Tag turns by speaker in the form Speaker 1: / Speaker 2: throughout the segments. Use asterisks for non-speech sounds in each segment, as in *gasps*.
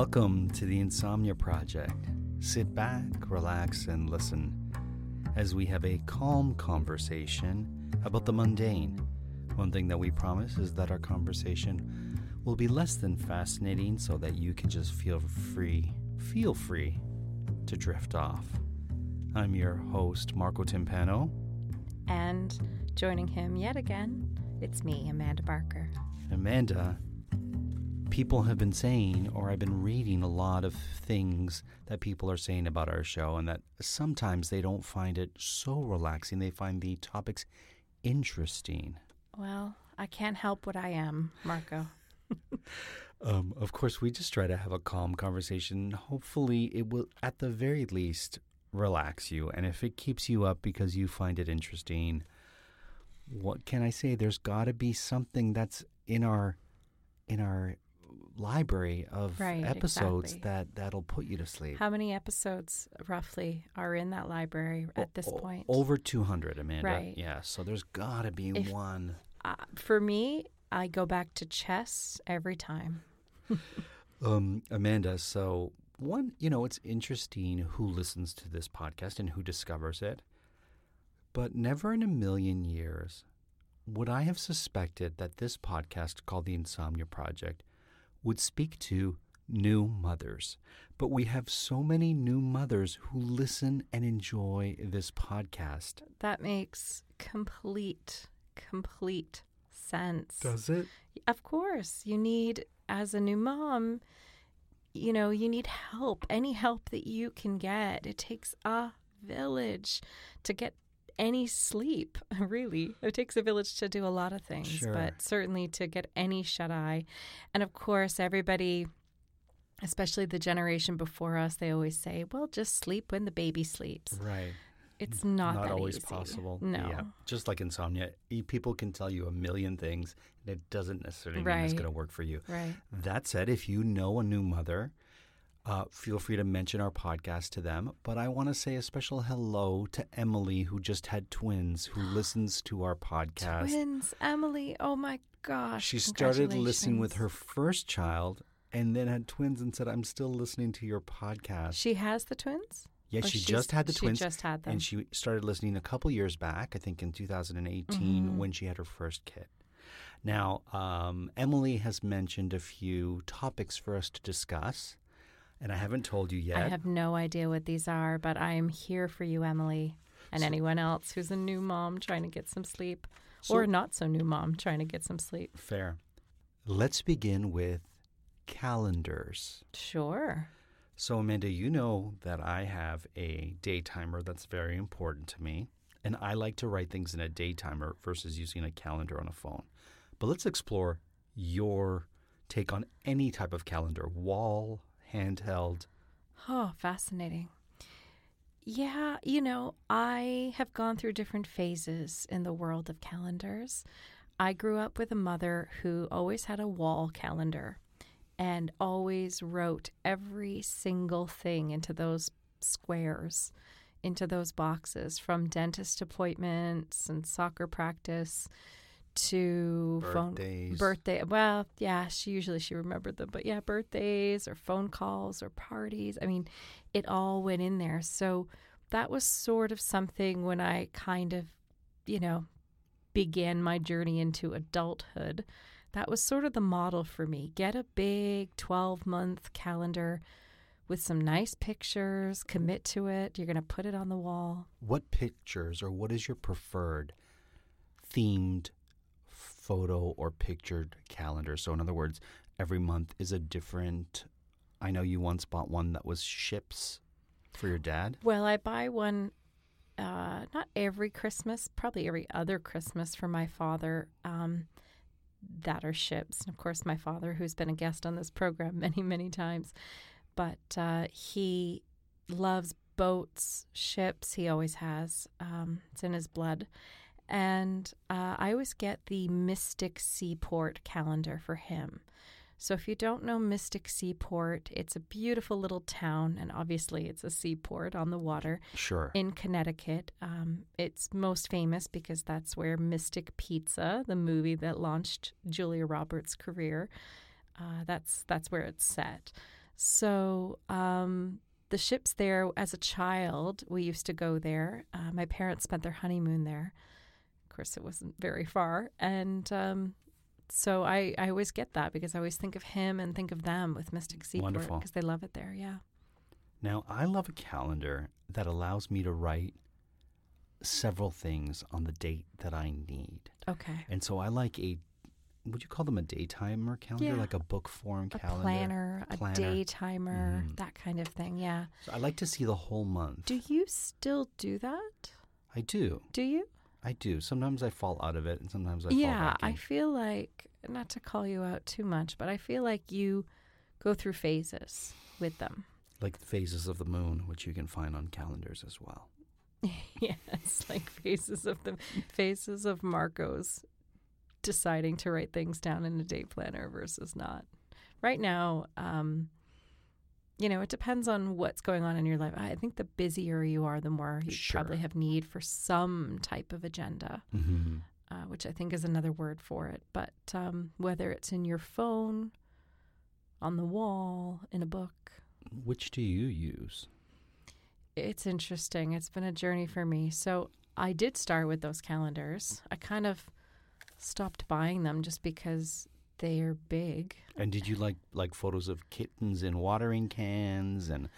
Speaker 1: Welcome to the Insomnia Project. Sit back, relax, and listen as we have a calm conversation about the mundane. One thing that we promise is that our conversation will be less than fascinating so that you can just feel free, feel free to drift off. I'm your host, Marco Timpano.
Speaker 2: And joining him yet again, it's me, Amanda Barker.
Speaker 1: Amanda, people have been saying, or I've been reading a lot of things that people are saying about our show, and that sometimes they don't find it so relaxing. They find the topics interesting.
Speaker 2: Well, I can't help what I am, Marco. *laughs*
Speaker 1: Um, of course, we just try to have a calm conversation. Hopefully, it will, at the very least, relax you. And if it keeps you up because you find it interesting, what can I say? There's got to be something that's in our in our library of
Speaker 2: Right,
Speaker 1: episodes
Speaker 2: exactly.
Speaker 1: that that'll put you to sleep.
Speaker 2: How many episodes roughly are in that library at this point?
Speaker 1: over 200, Amanda.
Speaker 2: Right.
Speaker 1: Yeah, so there's got to be
Speaker 2: If-
Speaker 1: one.
Speaker 2: Uh, for me, I go back to chess every time. *laughs*
Speaker 1: Um, Amanda, so one, you know, it's interesting who listens to this podcast and who discovers it, but never in a million years would I have suspected that this podcast called The Insomnia Project would speak to new mothers. But we have so many new mothers who listen and enjoy this podcast.
Speaker 2: That makes complete, complete sense.
Speaker 1: Does it?
Speaker 2: Of course, you need, as a new mom, you know, you need help, any help that you can get. It takes a village to get any sleep, *laughs* really. It takes a village to do a lot of things,
Speaker 1: Sure.
Speaker 2: but certainly to get any shut eye. And of course, everybody, especially the generation before us, they always say, well, just sleep when the baby sleeps.
Speaker 1: Right.
Speaker 2: It's not, that
Speaker 1: always
Speaker 2: easy.
Speaker 1: possible.
Speaker 2: No.
Speaker 1: Yeah. Just like insomnia, people can tell you a million things, and it doesn't necessarily mean it's going to work for you.
Speaker 2: Right.
Speaker 1: That said, if you know a new mother, uh, feel free to mention our podcast to them. But I want to say a special hello to Emily, who just had twins, who *gasps* listens to our podcast.
Speaker 2: Twins, Emily. Oh my gosh.
Speaker 1: She started listening with her first child and then had twins and said, I'm still listening to your podcast.
Speaker 2: She has the twins?
Speaker 1: Yeah, she just had the
Speaker 2: she
Speaker 1: twins.
Speaker 2: just had them.
Speaker 1: And she started listening a couple years back, I think in 2018,
Speaker 2: Mm-hmm.
Speaker 1: when she had her first kid. Now, um, Emily has mentioned a few topics for us to discuss, and I haven't told you yet.
Speaker 2: I have no idea what these are, but I am here for you, Emily, and anyone else who's a new mom trying to get some sleep, or
Speaker 1: So-
Speaker 2: not so new mom trying to get some sleep.
Speaker 1: Fair. Let's begin with calendars.
Speaker 2: Sure.
Speaker 1: So, Amanda, you know that I have a day timer that's very important to me. And I like to write things in a day timer versus using a calendar on a phone. But let's explore your take on any type of calendar wall, handheld.
Speaker 2: Oh, fascinating. Yeah, you know, I have gone through different phases in the world of calendars. I grew up with a mother who always had a wall calendar and always wrote every single thing into those squares, into those boxes, from dentist appointments and soccer practice to
Speaker 1: Birthdays.
Speaker 2: phone birthday. Well, yeah, she usually she remembered them, but yeah, birthdays or phone calls or parties. I mean, it all went in there. So that was sort of something when I kind of, you know, began my journey into adulthood. That was sort of the model for me. Get a big 12 month calendar with some nice pictures, commit to it. You're going to put it on the wall.
Speaker 1: What pictures or what is your preferred themed photo or pictured calendar? So, in other words, every month is a different. I know you once bought one that was ships for your dad.
Speaker 2: Well, I buy one uh, not every Christmas, probably every other Christmas for my father. Um, that are ships. And of course, my father, who's been a guest on this program *laughs* many, many times, but uh, he loves boats, ships. He always has. Um, it's in his blood. And uh, I always get the Mystic Seaport calendar for him. So if you don't know Mystic Seaport, it's a beautiful little town, and obviously it's a seaport on the water
Speaker 1: Sure.
Speaker 2: in Connecticut. Um, it's most famous because that's where Mystic Pizza, the movie that launched Julia Roberts' career, uh, that's that's where it's set. So um, the ships there. As a child, we used to go there. Uh, my parents spent their honeymoon there. Of course, it wasn't very far, and um, so I, I always get that because I always think of him and think of them with Mystic Seaport because they love it there. Yeah.
Speaker 1: Now, I love a calendar that allows me to write several things on the date that I need.
Speaker 2: Okay.
Speaker 1: And so I like a, would you call them a daytimer calendar?
Speaker 2: Yeah.
Speaker 1: Like a book form
Speaker 2: A
Speaker 1: calendar?
Speaker 2: planner, a
Speaker 1: Planner.
Speaker 2: day timer,
Speaker 1: Mhm.
Speaker 2: that kind of thing. Yeah.
Speaker 1: So I like to see the whole month.
Speaker 2: Do you still do that?
Speaker 1: I do.
Speaker 2: Do you?
Speaker 1: I do. Sometimes I fall out of it and sometimes I
Speaker 2: yeah. I feel like, not to call you out too much, but I feel like you go through phases with them.
Speaker 1: like the phases of the moon, which you can find on calendars as well. *laughs*
Speaker 2: yes. Like phases of the phases of Marco's deciding to write things down in a day planner versus not. Right now, um, you know, it depends on what's going on in your life. I think the busier you are, the more you
Speaker 1: Sure.
Speaker 2: probably have need for some type of agenda,
Speaker 1: Mm-hmm.
Speaker 2: uh, which I think is another word for it. But um, whether it's in your phone, on the wall, in a book,
Speaker 1: Which do you use?
Speaker 2: it's interesting. It's been a journey for me. So I did start with those calendars. I kind of stopped buying them just because they're big.
Speaker 1: And did you like like photos of kittens in watering cans and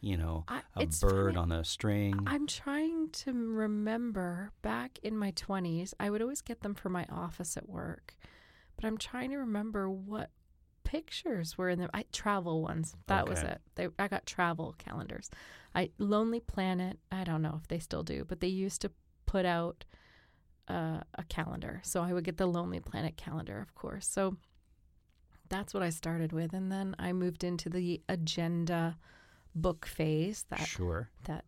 Speaker 1: you know
Speaker 2: I-
Speaker 1: a bird
Speaker 2: funny.
Speaker 1: on a string?
Speaker 2: I'm trying to remember back in my 20s, I would always get them for my office at work. But I'm trying to remember what pictures were in them. I travel ones. That was it. They, I got travel calendars. I Lonely Planet, I don't know if they still do, but they used to put out uh, a calendar. So I would get the Lonely Planet calendar, of course. So that's what I started with and then I moved into the agenda book phase that
Speaker 1: sure.
Speaker 2: that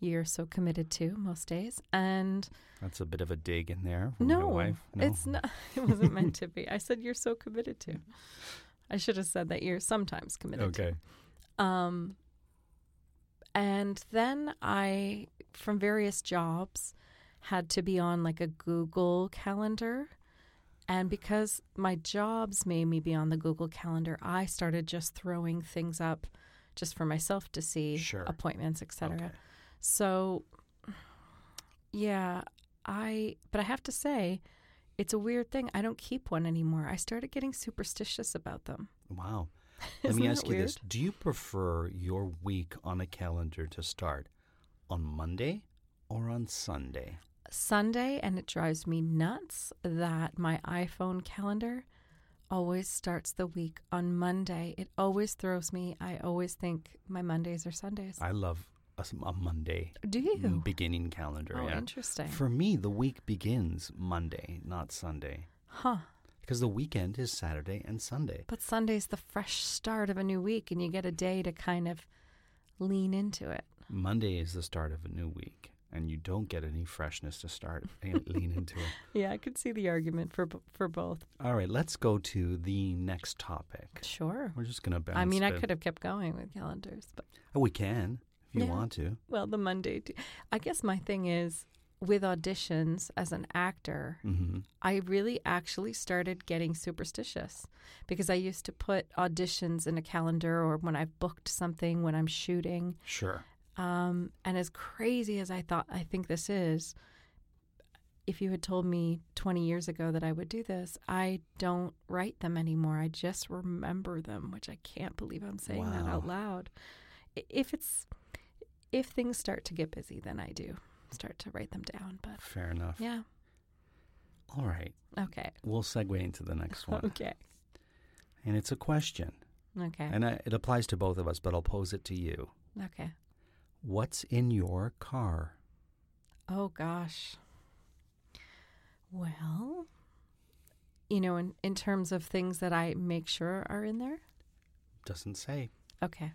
Speaker 2: you're so committed to most days. And
Speaker 1: That's a bit of a dig in there my
Speaker 2: no, it's not. *laughs* It wasn't meant to be. I *laughs* said you're so committed to. I should have said that you're sometimes committed.
Speaker 1: Okay.
Speaker 2: To. Um. And then I, from various jobs, had to be on like a Google calendar. And because my jobs made me be on the Google calendar, I started just throwing things up just for myself to see
Speaker 1: Sure.
Speaker 2: appointments, etc.
Speaker 1: Okay.
Speaker 2: So, yeah, I, but I have to say, it's a weird thing. I don't keep one anymore. I started getting superstitious about them.
Speaker 1: Wow. *laughs* Let me ask you this. Do you prefer your week on a calendar to start on Monday or on Sunday?
Speaker 2: Sunday, and it drives me nuts that my iPhone calendar always starts the week on Monday. It always throws me. I always think my Mondays are Sundays.
Speaker 1: I love a Monday
Speaker 2: Do you?
Speaker 1: beginning calendar.
Speaker 2: oh,
Speaker 1: yeah.
Speaker 2: interesting.
Speaker 1: For me, the week begins Monday, not Sunday.
Speaker 2: huh.
Speaker 1: Because the weekend is Saturday and Sunday.
Speaker 2: But Sunday's the fresh start of a new week, and you get a day to kind of lean into it.
Speaker 1: Monday is the start of a new week, and you don't get any freshness to start *laughs* and lean into it.
Speaker 2: Yeah, I could see the argument for for both.
Speaker 1: All right, let's go to the next topic.
Speaker 2: Sure.
Speaker 1: We're just going to bounce.
Speaker 2: I mean, I could have kept going with calendars, but
Speaker 1: Oh, we can if you
Speaker 2: Yeah.
Speaker 1: want to.
Speaker 2: well, the Monday. Too. I guess my thing is with auditions as an actor,
Speaker 1: hmm
Speaker 2: I really actually started getting superstitious because I used to put auditions in a calendar or when I've booked something when I'm shooting.
Speaker 1: Sure.
Speaker 2: Um, and as crazy as I thought, I think this is, if you had told me 20 years ago that I would do this, I don't write them anymore. I just remember them, which I can't believe I'm saying that out loud. If it's, if things start to get busy, then I do start to write them down. But
Speaker 1: Fair enough.
Speaker 2: yeah.
Speaker 1: All right.
Speaker 2: Okay.
Speaker 1: We'll segue into the next one. *laughs*
Speaker 2: Okay.
Speaker 1: And it's a question.
Speaker 2: Okay.
Speaker 1: And I, it applies to both of us, but I'll pose it to you.
Speaker 2: Okay.
Speaker 1: What's in your car?
Speaker 2: Oh gosh. Well, you know, in, in terms of things that I make sure are in there.
Speaker 1: Doesn't say.
Speaker 2: Okay.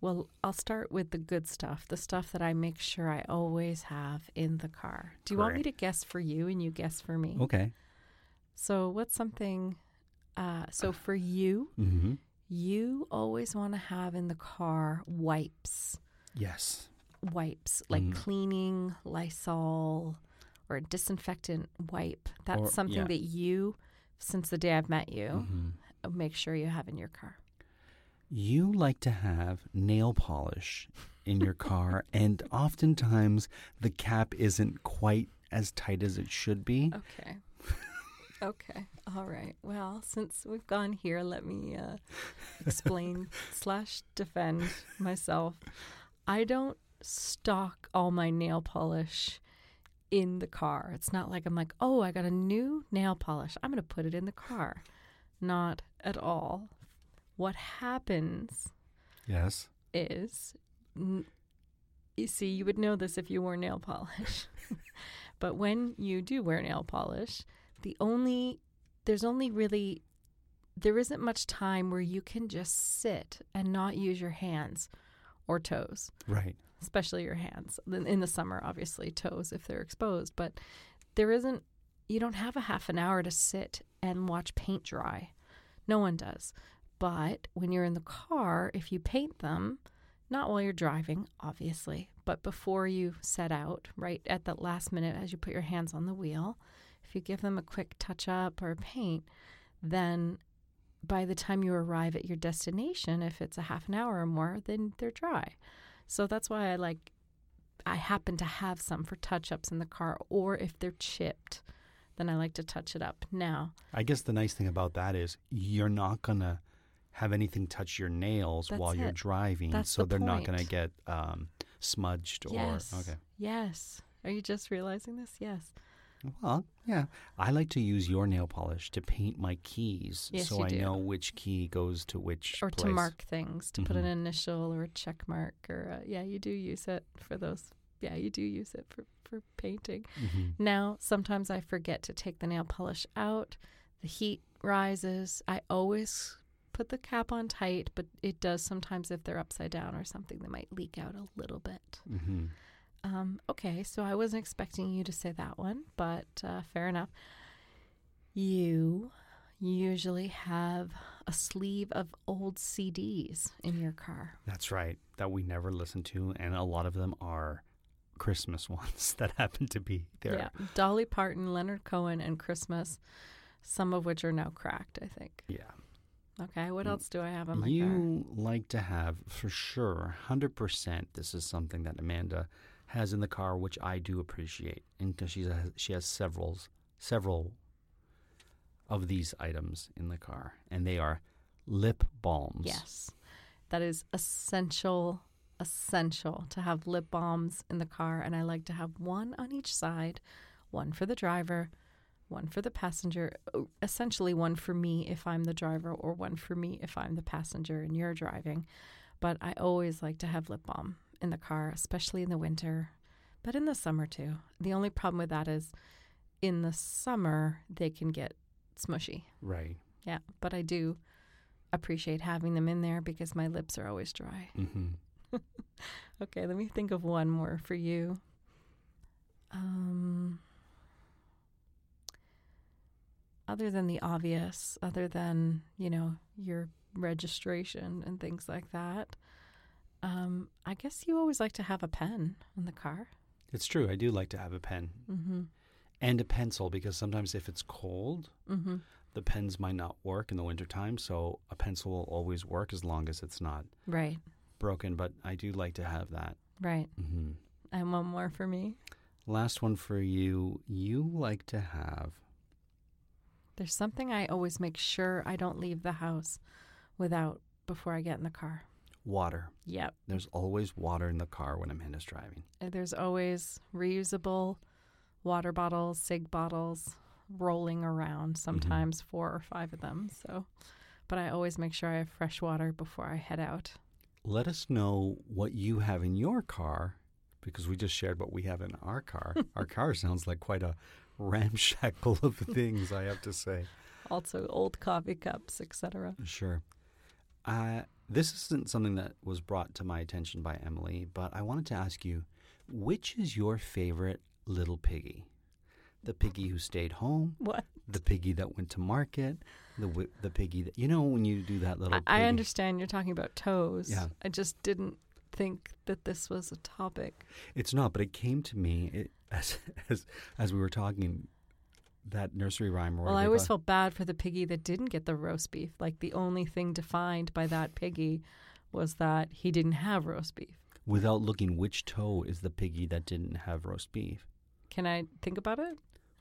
Speaker 2: Well, I'll start with the good stuff, the stuff that I make sure I always have in the car. Do you want me to guess for you and you guess for me?
Speaker 1: Okay.
Speaker 2: So, what's something uh so for you,
Speaker 1: Mm-hmm.
Speaker 2: you always want to have in the car wipes.
Speaker 1: Yes.
Speaker 2: wipes like
Speaker 1: Mhm.
Speaker 2: cleaning Lysol or a disinfectant wipe. That's
Speaker 1: Or-
Speaker 2: something
Speaker 1: yeah.
Speaker 2: that you, since the day I've met you,
Speaker 1: Mhm.
Speaker 2: uh, make sure you have in your car.
Speaker 1: You like to have nail polish in your car, *laughs* and oftentimes the cap isn't quite as tight as it should be.
Speaker 2: Okay. okay. All right. Well, since we've gone here, let me uh, explain *laughs* slash defend myself. I don't stock all my nail polish in the car. It's not like I'm like, oh, I got a new nail polish. I'm going to put it in the car. Not at all. What happens
Speaker 1: Yes.
Speaker 2: is n- you see you would know this if you wore nail polish *laughs* but when you do wear nail polish the only there's only really there isn't much time where you can just sit and not use your hands or toes.
Speaker 1: Right.
Speaker 2: especially your hands. In the summer obviously toes if they're exposed. But there isn't you don't have a half an hour to sit and watch paint dry. No one does. But when you're in the car if you paint them not while you're driving obviously but before you set out right at the last minute as you put your hands on the wheel if you give them a quick touch up or paint then by the time you arrive at your destination if it's a half an hour or more then they're dry so that's why I like I happen to have some for touch ups in the car or if they're chipped, then I like to touch it up. Now,
Speaker 1: I guess the nice thing about that is you're not going to have anything touch your nails
Speaker 2: That's
Speaker 1: while you're driving.
Speaker 2: That's
Speaker 1: so
Speaker 2: the
Speaker 1: they're not going to get um, smudged or. Okay.
Speaker 2: Yes. Are you just realizing this? Yes.
Speaker 1: Well, yeah. I like to use your nail polish to paint my keys
Speaker 2: Yes,
Speaker 1: so I
Speaker 2: do.
Speaker 1: know which key goes to which
Speaker 2: Or to mark things, to put an
Speaker 1: Mhm.
Speaker 2: initial or a check mark or uh yeah, you do use it for those. Yeah, you do use it for for painting.
Speaker 1: Mhm.
Speaker 2: Now, sometimes I forget to take the nail polish out. The heat rises. I always put the cap on tight, but it does sometimes if they're upside down or something, they might leak out a little bit.
Speaker 1: Mhm.
Speaker 2: Um, okay, so I wasn't expecting you to say that one, but uh, fair enough. You usually have a sleeve of old CDs in your car.
Speaker 1: That's right. That we never listen to, and a lot of them are Christmas *laughs* ones that happen to be there.
Speaker 2: Yeah, Dolly Parton, Leonard Cohen, and Christmas, some of which are now cracked, I think.
Speaker 1: Yeah.
Speaker 2: Okay, what
Speaker 1: Mm.
Speaker 2: else do I have in my car?
Speaker 1: You like to have, for sure, 100%. This is something that Amanda has in the car, which I do appreciate. And 'cause she's a, she has several, several of these items in the car, and they are lip balms.
Speaker 2: Yes. That is essential, essential to have lip balms in the car. And I like to have one on each side one for the driver, one for the passenger, uh, essentially one for me if I'm the driver, or one for me if I'm the passenger and you're driving. But I always like to have lip balm in the car, especially in the winter, but in the summer too. The only problem with that is in the summer, they can get smushy.
Speaker 1: Right.
Speaker 2: Yeah, but I do appreciate having them in there because my lips are always dry. *laughs*
Speaker 1: hmm
Speaker 2: Okay, let me think of one more for you. Um, other than the obvious, other than, you know, your registration and things like that, um, I guess you always like to have a pen in the car.
Speaker 1: It's true. I do like to have a pen
Speaker 2: Mm-hmm.
Speaker 1: and a pencil because sometimes if it's cold,
Speaker 2: Mm-hmm.
Speaker 1: the pens might not work in the wintertime. So a pencil will always work as long as it's not
Speaker 2: Right.
Speaker 1: broken. But I do like to have that
Speaker 2: Right.
Speaker 1: Mm-hmm.
Speaker 2: And one more for me.
Speaker 1: Last one for you. You like to have
Speaker 2: There's something I always make sure I don't leave the house without before I get in the car.
Speaker 1: Water.
Speaker 2: Yep.
Speaker 1: There's always water in the car when Amanda's driving.
Speaker 2: And There's always reusable water bottles, SIGG bottles rolling around, sometimes four or five of them. So, but I always make sure I have fresh water before I head out.
Speaker 1: Let us know what you have in your car because we just shared what we have in our car. *laughs* our car sounds like quite a ramshackle of *laughs* things, I have to say.
Speaker 2: Also, old coffee cups, etc.
Speaker 1: Sure. Uh, this isn't something that was brought to my attention by Emily, but I wanted to ask you which is your favorite little piggy? The piggy who stayed home,
Speaker 2: What?
Speaker 1: the piggy that went to market, the the piggy that you know when you do that little.
Speaker 2: I, I understand you're talking about toes.
Speaker 1: Yeah.
Speaker 2: I just didn't think that this was a topic.
Speaker 1: It's not, but it came to me it, *laughs* as as as we were talking. That nursery rhyme.
Speaker 2: Well, I always felt bad for the piggy that didn't get the roast beef. Like the only thing defined by that piggy was that he didn't have roast beef.
Speaker 1: without looking which toe is the piggy that didn't have roast beef.
Speaker 2: Can I think about it?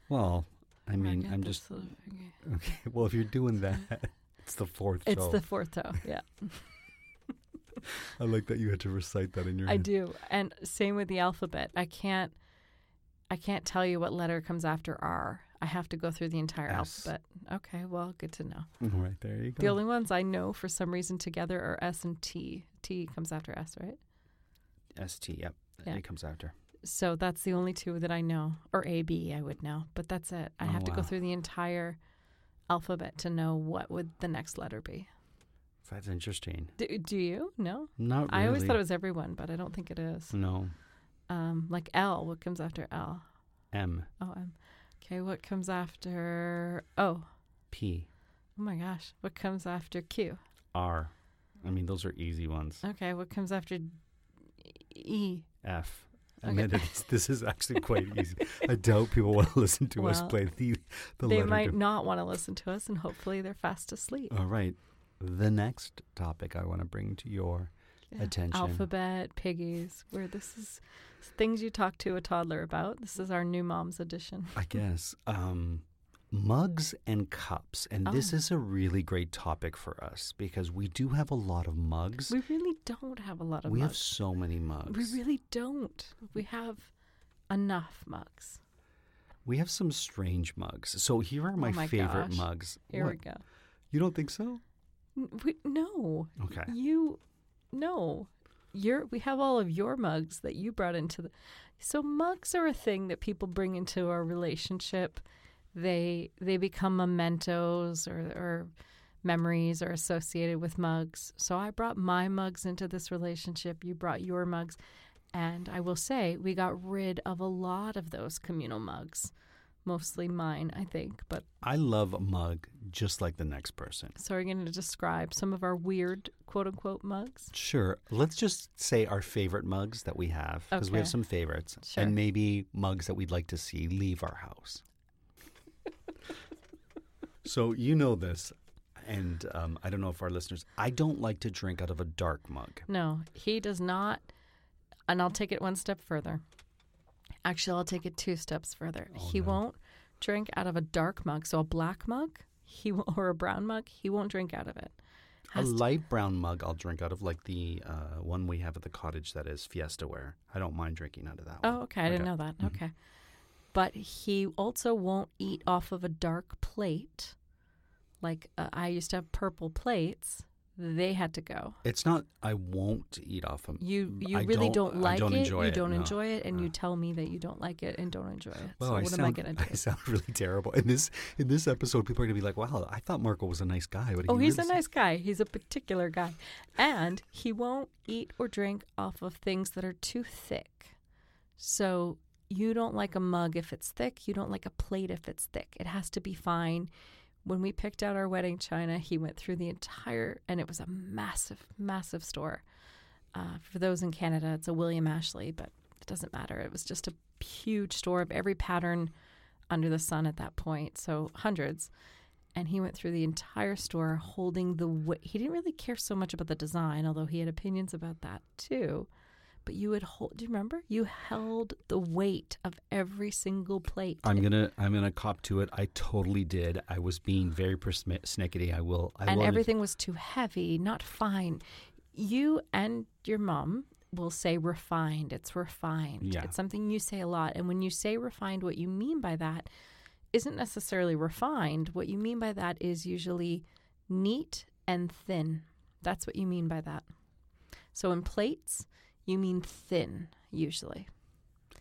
Speaker 1: Well, I mean,
Speaker 2: get
Speaker 1: I'm just okay. *laughs* Well, if you're doing that, *laughs* it's the fourth
Speaker 2: It's
Speaker 1: toe.
Speaker 2: the fourth toe. Yeah, *laughs*
Speaker 1: I like that you had to recite that in your
Speaker 2: I
Speaker 1: head.
Speaker 2: do. And same with the alphabet. I can't. I can't tell you what letter comes after R. I have to go through the entire
Speaker 1: S.
Speaker 2: alphabet. Okay, well, good to know. *laughs*
Speaker 1: Right, there you go.
Speaker 2: The only ones I know for some reason together are S and T. T comes after S, right?
Speaker 1: S T. yep.
Speaker 2: Yeah.
Speaker 1: It comes after.
Speaker 2: So that's the only two that I know. Or A, B, I would know. But that's it. I
Speaker 1: Oh,
Speaker 2: have to go through the entire alphabet to know what would the next letter be.
Speaker 1: That's interesting.
Speaker 2: Do, do you? No?
Speaker 1: Not really.
Speaker 2: I always thought it was everyone, but I don't think it is.
Speaker 1: No.
Speaker 2: Um, like L, what comes after L?
Speaker 1: M,
Speaker 2: Oh, M. Okay, what comes after O?
Speaker 1: P,
Speaker 2: Oh my gosh. What comes after Q?
Speaker 1: R. I mean, those are easy ones.
Speaker 2: Okay, what comes after E?
Speaker 1: F.
Speaker 2: Okay.
Speaker 1: Amanda, this, this is actually quite easy. I doubt people want to listen to us play the, the
Speaker 2: they might
Speaker 1: to-
Speaker 2: not want to listen to us, and hopefully they're fast asleep.
Speaker 1: All right. The next topic I want to bring to your. Attention.
Speaker 2: Alphabet, piggies, where this is things you talk to a toddler about. This is our new mom's edition.
Speaker 1: I guess. Um, mugs and cups. And this
Speaker 2: Oh.
Speaker 1: is a really great topic for us because we do have a lot of mugs.
Speaker 2: We really don't have a lot of mugs.
Speaker 1: We have so many mugs.
Speaker 2: We really don't. We have enough mugs.
Speaker 1: We have some strange mugs. So here are my,
Speaker 2: Oh my
Speaker 1: favorite
Speaker 2: gosh.
Speaker 1: mugs.
Speaker 2: Here
Speaker 1: What?
Speaker 2: we go.
Speaker 1: You don't think so?
Speaker 2: We, no,
Speaker 1: Okay.
Speaker 2: you, no, your. We have all of your mugs that you brought into the. So mugs are a thing that people bring into our relationship. They they become mementos or or memories are associated with mugs. So I brought my mugs into this relationship. You brought your mugs. And I will say, we got rid of a lot of those communal mugs. Mostly mine, I think. But
Speaker 1: I love a mug just like the next person.
Speaker 2: so are you going to describe some of our weird quote unquote mugs?
Speaker 1: Sure. Let's just say our favorite mugs that we have because we have some favorites
Speaker 2: Sure.
Speaker 1: and maybe mugs that we'd like to see leave our house. *laughs* so you know this, and um, I don't know if our listeners. I don't like to drink out of a dark mug.
Speaker 2: No, he does not. And I'll take it one step further. Actually, I'll take it two steps further. he won't drink out of a dark mug, so a black mug, he *laughs* or a brown mug, he won't drink out of it.
Speaker 1: A
Speaker 2: Has to-
Speaker 1: light brown mug I'll drink out of, like the uh, one we have at the cottage that is Fiesta ware. I don't mind drinking out of that one.
Speaker 2: oh, okay, I didn't know that. Okay, but he also won't eat off of a dark plate. Like uh, I used to have purple plates; they had to go.
Speaker 1: It's not. I won't eat off them.
Speaker 2: You mm, you
Speaker 1: I
Speaker 2: really
Speaker 1: don't-
Speaker 2: don't, like
Speaker 1: don't
Speaker 2: it. you don't
Speaker 1: no.
Speaker 2: enjoy it, and you
Speaker 1: mm.
Speaker 2: tell me that you don't like it and don't enjoy it.
Speaker 1: Well,
Speaker 2: so
Speaker 1: I
Speaker 2: what
Speaker 1: sound,
Speaker 2: am I gonna *laughs* do?
Speaker 1: I sound really terrible. In this in this episode, people are gonna be like, "Wow, I thought Marco was a nice guy." But
Speaker 2: Oh,
Speaker 1: he
Speaker 2: he's
Speaker 1: really
Speaker 2: a nice guy. He's a particular guy. And he won't eat or drink off of things that are too thick. So you don't like a mug if it's thick. You don't like a plate if it's thick. It has to be fine. When we picked out our wedding china, he went through the entire, and it was a massive, massive store. Uh, for those in Canada, it's a William Ashley, but it doesn't matter. It was just a huge store of every pattern under the sun at that point. So hundreds and he went through the entire store holding the weight. He didn't really care so much about the design, although he had opinions about that too. But you would hold. Do you remember? You held the weight of every single plate.
Speaker 1: I'm gonna I'm gonna cop to it. I totally did. I was being very persnickety. I will. I
Speaker 2: and everything was too heavy, not fine. You and your mom will say refined. It's refined.
Speaker 1: Yeah.
Speaker 2: It's something you say a lot. And when you say refined, what you mean by that isn't necessarily refined. What you mean by that is usually neat and thin. That's what you mean by that. So in plates, you mean thin usually.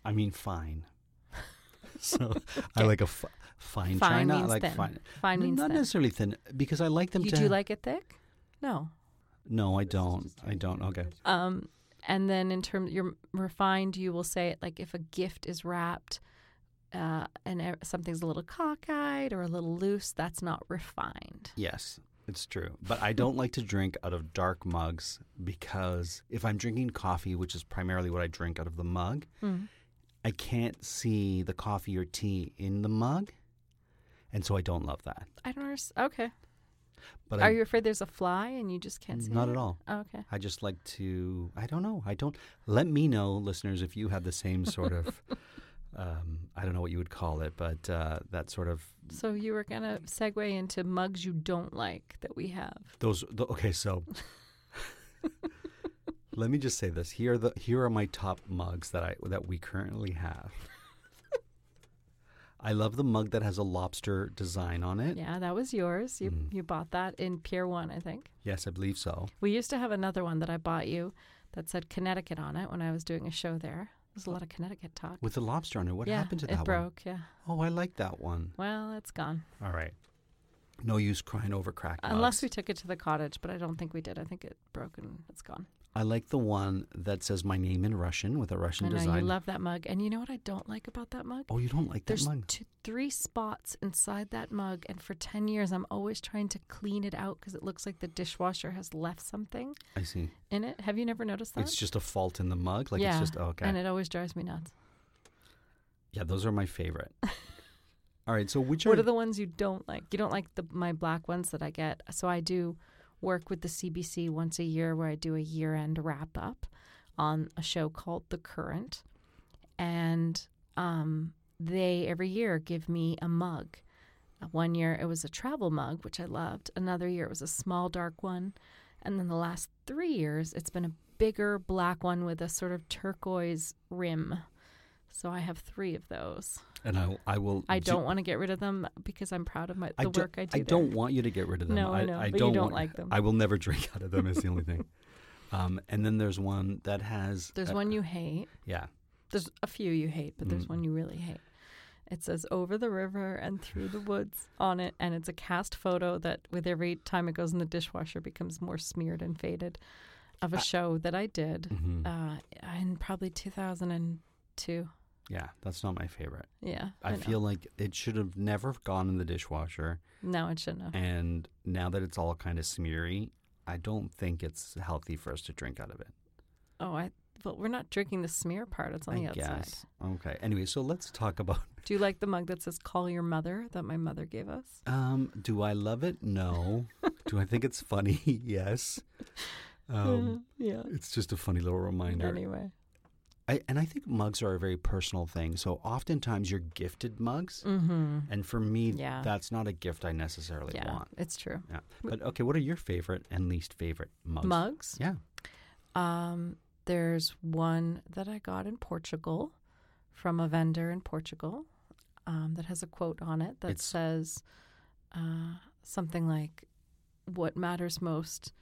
Speaker 1: I mean fine. *laughs* so I like a f- fine,
Speaker 2: Fine
Speaker 1: china. I like
Speaker 2: thin.
Speaker 1: fine.
Speaker 2: Fine means
Speaker 1: not
Speaker 2: thin.
Speaker 1: necessarily thin because I like them
Speaker 2: You
Speaker 1: to.
Speaker 2: do you like it thick? No.
Speaker 1: No, I don't. I don't. Okay.
Speaker 2: Um, and then in terms you're refined, you will say it like if a gift is wrapped uh, and something's a little cockeyed or a little loose, that's not refined.
Speaker 1: Yes, it's true. But I don't like to drink out of dark mugs because if I'm drinking coffee, which is primarily what I drink out of the mug, hmm. I can't see the coffee or tea in the mug. And so I don't love that.
Speaker 2: I don't understand. Okay.
Speaker 1: But
Speaker 2: Are
Speaker 1: I,
Speaker 2: you afraid there's a fly and you just can't see it?
Speaker 1: Not
Speaker 2: it?
Speaker 1: at all.
Speaker 2: Oh, okay.
Speaker 1: I just like to. I don't know. I don't. Let me know, listeners, if you have the same sort of. *laughs* um, I don't know what you would call it, but uh, that sort of
Speaker 2: So you were gonna segue into mugs you don't like that we have.
Speaker 1: those. The, okay, so *laughs* let me just say this. Here are the here are my top mugs that I that we currently have. I love the mug that has a lobster design on it.
Speaker 2: Yeah, that was yours. You
Speaker 1: Mm.
Speaker 2: you bought that in Pier One, I think.
Speaker 1: Yes, I believe so.
Speaker 2: We used to have another one that I bought you that said Connecticut on it when I was doing a show there. There's a lot of Connecticut talk.
Speaker 1: With the lobster on it, what
Speaker 2: yeah,
Speaker 1: happened to
Speaker 2: it
Speaker 1: that one?
Speaker 2: broke. Yeah.
Speaker 1: Oh, I like that one.
Speaker 2: Well, it's gone.
Speaker 1: All right. No use crying over cracked.
Speaker 2: Unless we took it to the cottage, but I don't think we did. I think it broke and it's gone.
Speaker 1: I like the one that says my name in Russian with a Russian
Speaker 2: I know
Speaker 1: design.
Speaker 2: I love that mug, and you know what I don't like about that mug?
Speaker 1: oh, you don't like that mug?
Speaker 2: two, three spots inside that mug, and for ten years, I'm always trying to clean it out because it looks like the dishwasher has left something
Speaker 1: I see.
Speaker 2: in it. Have you never noticed that?
Speaker 1: It's just a fault in the mug. Like
Speaker 2: yeah,
Speaker 1: it's just oh, okay.
Speaker 2: and it always drives me nuts.
Speaker 1: yeah, those are my favorite. *laughs* All right, so which are
Speaker 2: What
Speaker 1: are
Speaker 2: are the ones you don't like? You don't like the my black ones that I get. So I do work with the CBC once a year where I do a year end wrap up on a show called The Current. And um, they every year give me a mug. Uh, One year it was a travel mug, which I loved. Another year it was a small dark one. And then the last three years it's been a bigger black one with a sort of turquoise rim. So I have three of those.
Speaker 1: And I I will
Speaker 2: I
Speaker 1: do-
Speaker 2: don't want to get rid of them because I'm proud of my the
Speaker 1: don't-
Speaker 2: work I do.
Speaker 1: I don't want you to get rid of them.
Speaker 2: No, I know, but you
Speaker 1: don't
Speaker 2: don't
Speaker 1: want-
Speaker 2: like them.
Speaker 1: I will never *laughs* drink out of them. Is the only thing. Um, and then there's one that has.
Speaker 2: There's
Speaker 1: uh,
Speaker 2: one you hate.
Speaker 1: Yeah.
Speaker 2: There's a few you hate, but there's
Speaker 1: Mm.
Speaker 2: one you really hate. It says "Over the river and through the woods" on it, and it's a cast photo that, with every time it goes in the dishwasher, becomes more smeared and faded. Of a
Speaker 1: I-
Speaker 2: show that I did
Speaker 1: Mhm.
Speaker 2: uh, in probably 2002.
Speaker 1: Yeah, that's not my favorite.
Speaker 2: Yeah,
Speaker 1: I,
Speaker 2: know.
Speaker 1: feel like it should have never gone in the dishwasher.
Speaker 2: no, it shouldn't have.
Speaker 1: And now that it's all kind of smeary, I don't think it's healthy for us to drink out of it.
Speaker 2: Oh, I. Well, we're not drinking the smear part. It's on
Speaker 1: I
Speaker 2: the outside.
Speaker 1: guess. Okay. Anyway, so let's talk about. *laughs*
Speaker 2: Do you like the mug that says "Call your mother" that my mother gave us?
Speaker 1: Um, do I love it? No. *laughs* do I think it's funny? *laughs* yes. Um,
Speaker 2: yeah.
Speaker 1: it's just a funny little reminder.
Speaker 2: Anyway.
Speaker 1: I, and I think mugs are a very personal thing. So oftentimes you're gifted mugs,
Speaker 2: Mm-hmm.
Speaker 1: and for me,
Speaker 2: Yeah.
Speaker 1: that's not a gift I necessarily
Speaker 2: Yeah,
Speaker 1: want.
Speaker 2: it's true.
Speaker 1: Yeah. But okay, what are your favorite and least favorite mugs?
Speaker 2: Mugs.
Speaker 1: Yeah.
Speaker 2: Um, there's one that I got in Portugal from a vendor in Portugal um, that has a quote on it that
Speaker 1: It's-
Speaker 2: says uh, something like, "What matters most."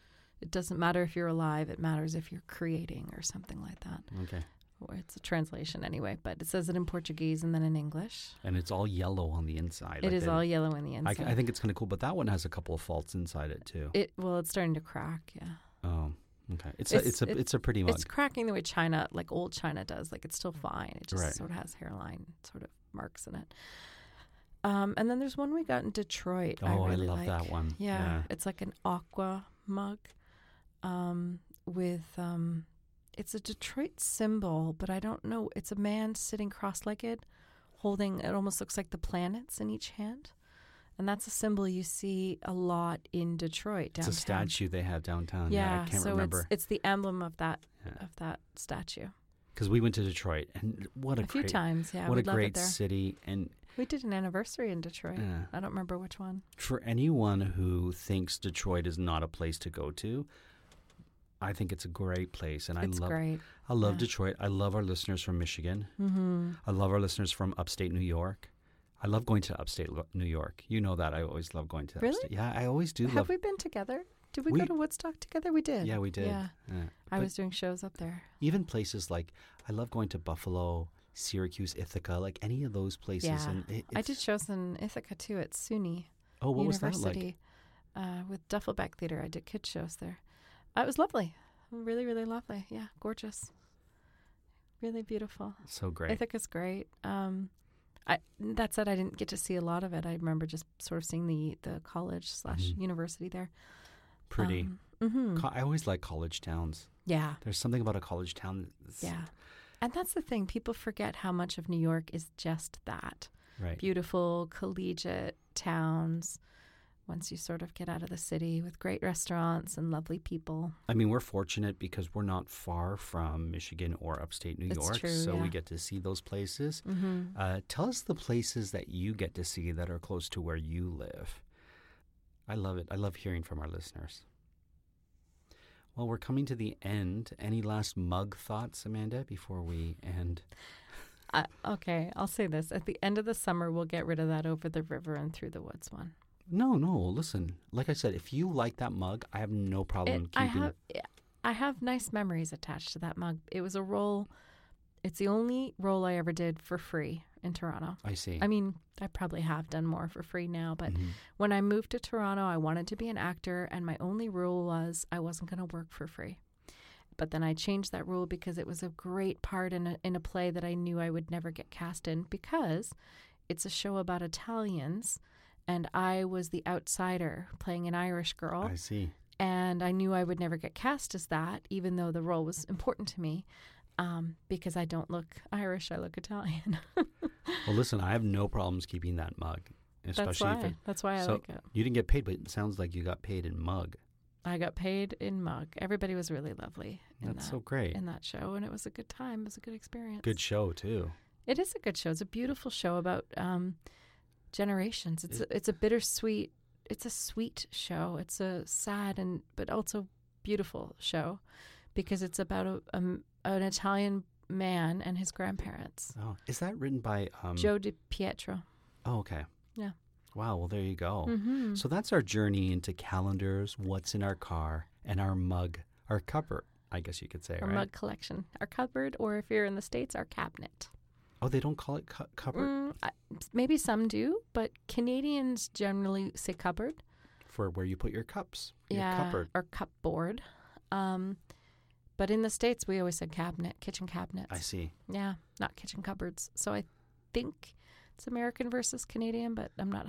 Speaker 2: It doesn't matter if you're alive, it matters if you're creating, or something like that.
Speaker 1: Okay.
Speaker 2: Or it's a translation anyway, but it says it in Portuguese and then in English.
Speaker 1: And it's all yellow on the inside.
Speaker 2: It
Speaker 1: like
Speaker 2: is
Speaker 1: they-
Speaker 2: all yellow in the inside.
Speaker 1: I think it's kind of cool, but that one has a couple of faults inside it too.
Speaker 2: it. Well, it's starting to crack. Yeah.
Speaker 1: oh, okay. It's,
Speaker 2: It's-
Speaker 1: a it's a
Speaker 2: it-
Speaker 1: it's a pretty mug.
Speaker 2: It's cracking the way China, like old China, does. Like it's still fine. It just
Speaker 1: Right.
Speaker 2: sort of has hairline sort of marks in it. Um, and then there's one we got in Detroit.
Speaker 1: Oh, I
Speaker 2: really
Speaker 1: love
Speaker 2: like.
Speaker 1: that one.
Speaker 2: Yeah,
Speaker 1: Yeah.
Speaker 2: it's like an aqua mug, um, with um, it's a Detroit symbol, but I don't know. It's a man sitting cross-legged, holding. It almost looks like the planets in each hand, And that's a symbol you see a lot in Detroit downtown.
Speaker 1: It's a statue they have downtown.
Speaker 2: Yeah,
Speaker 1: I can't
Speaker 2: so
Speaker 1: remember.
Speaker 2: it's it's the emblem of that
Speaker 1: Yeah.
Speaker 2: of that statue.
Speaker 1: Because we went to Detroit, and what a,
Speaker 2: A few
Speaker 1: great,
Speaker 2: times, yeah.
Speaker 1: what a
Speaker 2: we'd love it
Speaker 1: great city. And
Speaker 2: We did an anniversary in Detroit.
Speaker 1: Yeah.
Speaker 2: I don't remember which one.
Speaker 1: for anyone who thinks Detroit is not a place to go to, I think it's a great place, and
Speaker 2: it's
Speaker 1: I love
Speaker 2: great.
Speaker 1: I love
Speaker 2: Yeah.
Speaker 1: Detroit. I love our listeners from Michigan.
Speaker 2: Mm-hmm.
Speaker 1: I love our listeners from upstate New York. I love going to upstate New York. You know that I always love going to
Speaker 2: Really?
Speaker 1: upstate. Yeah, I always do
Speaker 2: Have
Speaker 1: love.
Speaker 2: we been together? Did we,
Speaker 1: We-
Speaker 2: go to Woodstock together? We did.
Speaker 1: yeah, we did.
Speaker 2: Yeah.
Speaker 1: Yeah.
Speaker 2: I was doing shows up there.
Speaker 1: even places like I love going to Buffalo, Syracuse, Ithaca, like any of those places.
Speaker 2: Yeah.
Speaker 1: And it,
Speaker 2: I did shows in Ithaca too at SUNY
Speaker 1: Oh, what was that like?
Speaker 2: uh, with Duffelback Theater. I did kid shows there. It was lovely. Really, really lovely. Yeah, gorgeous. Really beautiful.
Speaker 1: So great.
Speaker 2: Ithaca's great. Um, I that said, I didn't get to see a lot of it. I remember just sort of seeing the the college slash
Speaker 1: Mhm.
Speaker 2: university there.
Speaker 1: Pretty.
Speaker 2: hmm
Speaker 1: Co- I always like college towns.
Speaker 2: Yeah,
Speaker 1: There's something about a college town.
Speaker 2: yeah. And that's the thing. People forget how much of New York is just that
Speaker 1: Right.
Speaker 2: beautiful collegiate towns. Once you sort of get out of the city with great restaurants and lovely people.
Speaker 1: I mean, we're fortunate because we're not far from Michigan or upstate New
Speaker 2: It's
Speaker 1: York,
Speaker 2: true,
Speaker 1: so we get to see those places.
Speaker 2: Mm-hmm.
Speaker 1: Uh, tell us the places that you get to see that are close to where you live. I love it. I love hearing from our listeners. Well, we're coming to the end. Any last mug thoughts, Amanda, before we end? *laughs*
Speaker 2: Uh, okay, I'll say this. At the end of the summer, we'll get rid of that over the river and through the woods one.
Speaker 1: No, no. Listen, like I said, if you like that mug, I have no problem
Speaker 2: It- I have
Speaker 1: it.
Speaker 2: I have nice memories attached to that mug. It was a role. It's the only role I ever did for free in Toronto.
Speaker 1: I see.
Speaker 2: I mean, I probably have done more for free now, but
Speaker 1: Mhm.
Speaker 2: when I moved to Toronto, I wanted to be an actor, and my only rule was I wasn't going to work for free. But then I changed that rule because it was a great part in a, in a play that I knew I would never get cast in because it's a show about Italians, and I was the outsider playing an Irish girl
Speaker 1: I see.
Speaker 2: and I knew I would never get cast as that, even though the role was important to me, um, because I don't look Irish, I look Italian. *laughs*
Speaker 1: Well, listen, I have no problems keeping that mug, Especially That's
Speaker 2: why.
Speaker 1: if it,
Speaker 2: That's why I
Speaker 1: so
Speaker 2: like it.
Speaker 1: you didn't get paid, but it sounds like you got paid in mug.
Speaker 2: I got paid in mug. Everybody was really lovely in
Speaker 1: That's
Speaker 2: that
Speaker 1: so great.
Speaker 2: in that show, and it was a good time. It was a good experience.
Speaker 1: Good show too.
Speaker 2: It is a good show. It's a beautiful show about um, generations. It's a, it's a bittersweet. It's a sweet show. It's a sad and but also beautiful show because it's about a, a an Italian man and his grandparents.
Speaker 1: Oh, is that written by um,
Speaker 2: Joe Di Pietro.
Speaker 1: Oh, okay.
Speaker 2: Yeah.
Speaker 1: Wow. Well, there you go.
Speaker 2: Mm-hmm.
Speaker 1: So that's our journey into calendars, what's in our car, and our mug, our cupboard. I guess you could say,
Speaker 2: Our
Speaker 1: right?
Speaker 2: mug collection, our cupboard, or if you're in the states, our cabinet.
Speaker 1: Oh, they don't call it cu- cupboard
Speaker 2: Mm, I, maybe some do, but Canadians generally say cupboard.
Speaker 1: for where you put your cups. Your
Speaker 2: yeah,
Speaker 1: cupboard.
Speaker 2: or cupboard. Um, but in the states, we always said cabinet, kitchen cabinets.
Speaker 1: I see.
Speaker 2: Yeah, not kitchen cupboards. So I think it's American versus Canadian, but I'm not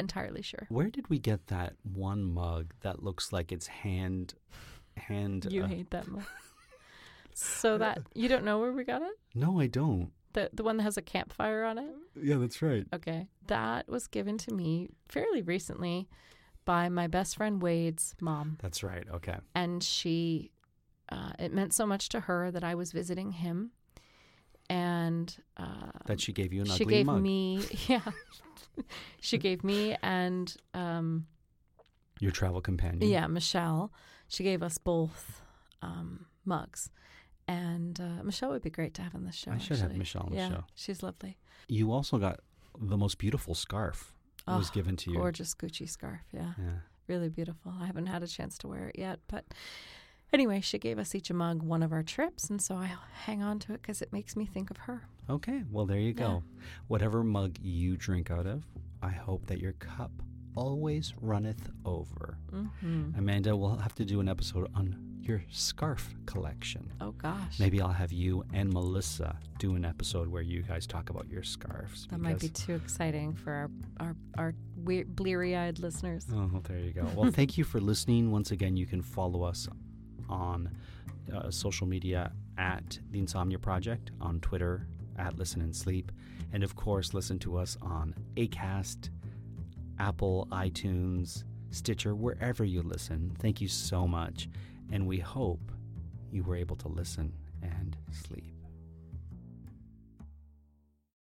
Speaker 2: entirely sure.
Speaker 1: Where did we get that one mug that looks like it's hand, hand?
Speaker 2: You
Speaker 1: uh,
Speaker 2: hate that mug. so that *laughs* you don't know where we got it?
Speaker 1: No, I don't.
Speaker 2: The the one that has a campfire on it?
Speaker 1: Yeah, that's right.
Speaker 2: Okay. That was given to me fairly recently by my best friend Wade's mom.
Speaker 1: That's right. Okay.
Speaker 2: And she, uh, it meant so much to her that I was visiting him. And uh,
Speaker 1: That she gave you an
Speaker 2: she gave
Speaker 1: mug.
Speaker 2: me, *laughs* yeah, she gave me and, um,
Speaker 1: Your travel companion.
Speaker 2: yeah, Michelle, she gave us both um, mugs. And uh, Michelle would be great to have on the show.
Speaker 1: I should have. Michelle on the show.
Speaker 2: She's lovely.
Speaker 1: You also got the most beautiful scarf. It was
Speaker 2: Oh,
Speaker 1: given to you.
Speaker 2: Gorgeous Gucci scarf. Yeah.
Speaker 1: Yeah.
Speaker 2: really beautiful. I haven't had a chance to wear it yet, but anyway, she gave us each a mug one of our trips, and so I hang on to it because it makes me think of her.
Speaker 1: Okay, well, there you go. Whatever mug you drink out of, I hope that your cup always runneth over.
Speaker 2: Mm-hmm.
Speaker 1: Amanda, we'll have to do an episode on your scarf collection.
Speaker 2: Oh gosh,
Speaker 1: Maybe I'll have you and Melissa do an episode where you guys talk about your scarves.
Speaker 2: that might be too exciting for our our, our weird, bleary-eyed listeners.
Speaker 1: Oh, well, there you go. Well, *laughs* thank you for listening. Once again, you can follow us on uh, social media at The Insomnia Project, on Twitter at Listen and Sleep, and of course, listen to us on ACAST, Apple, iTunes, Stitcher, wherever you listen. Thank you so much. And we hope you were able to listen and sleep.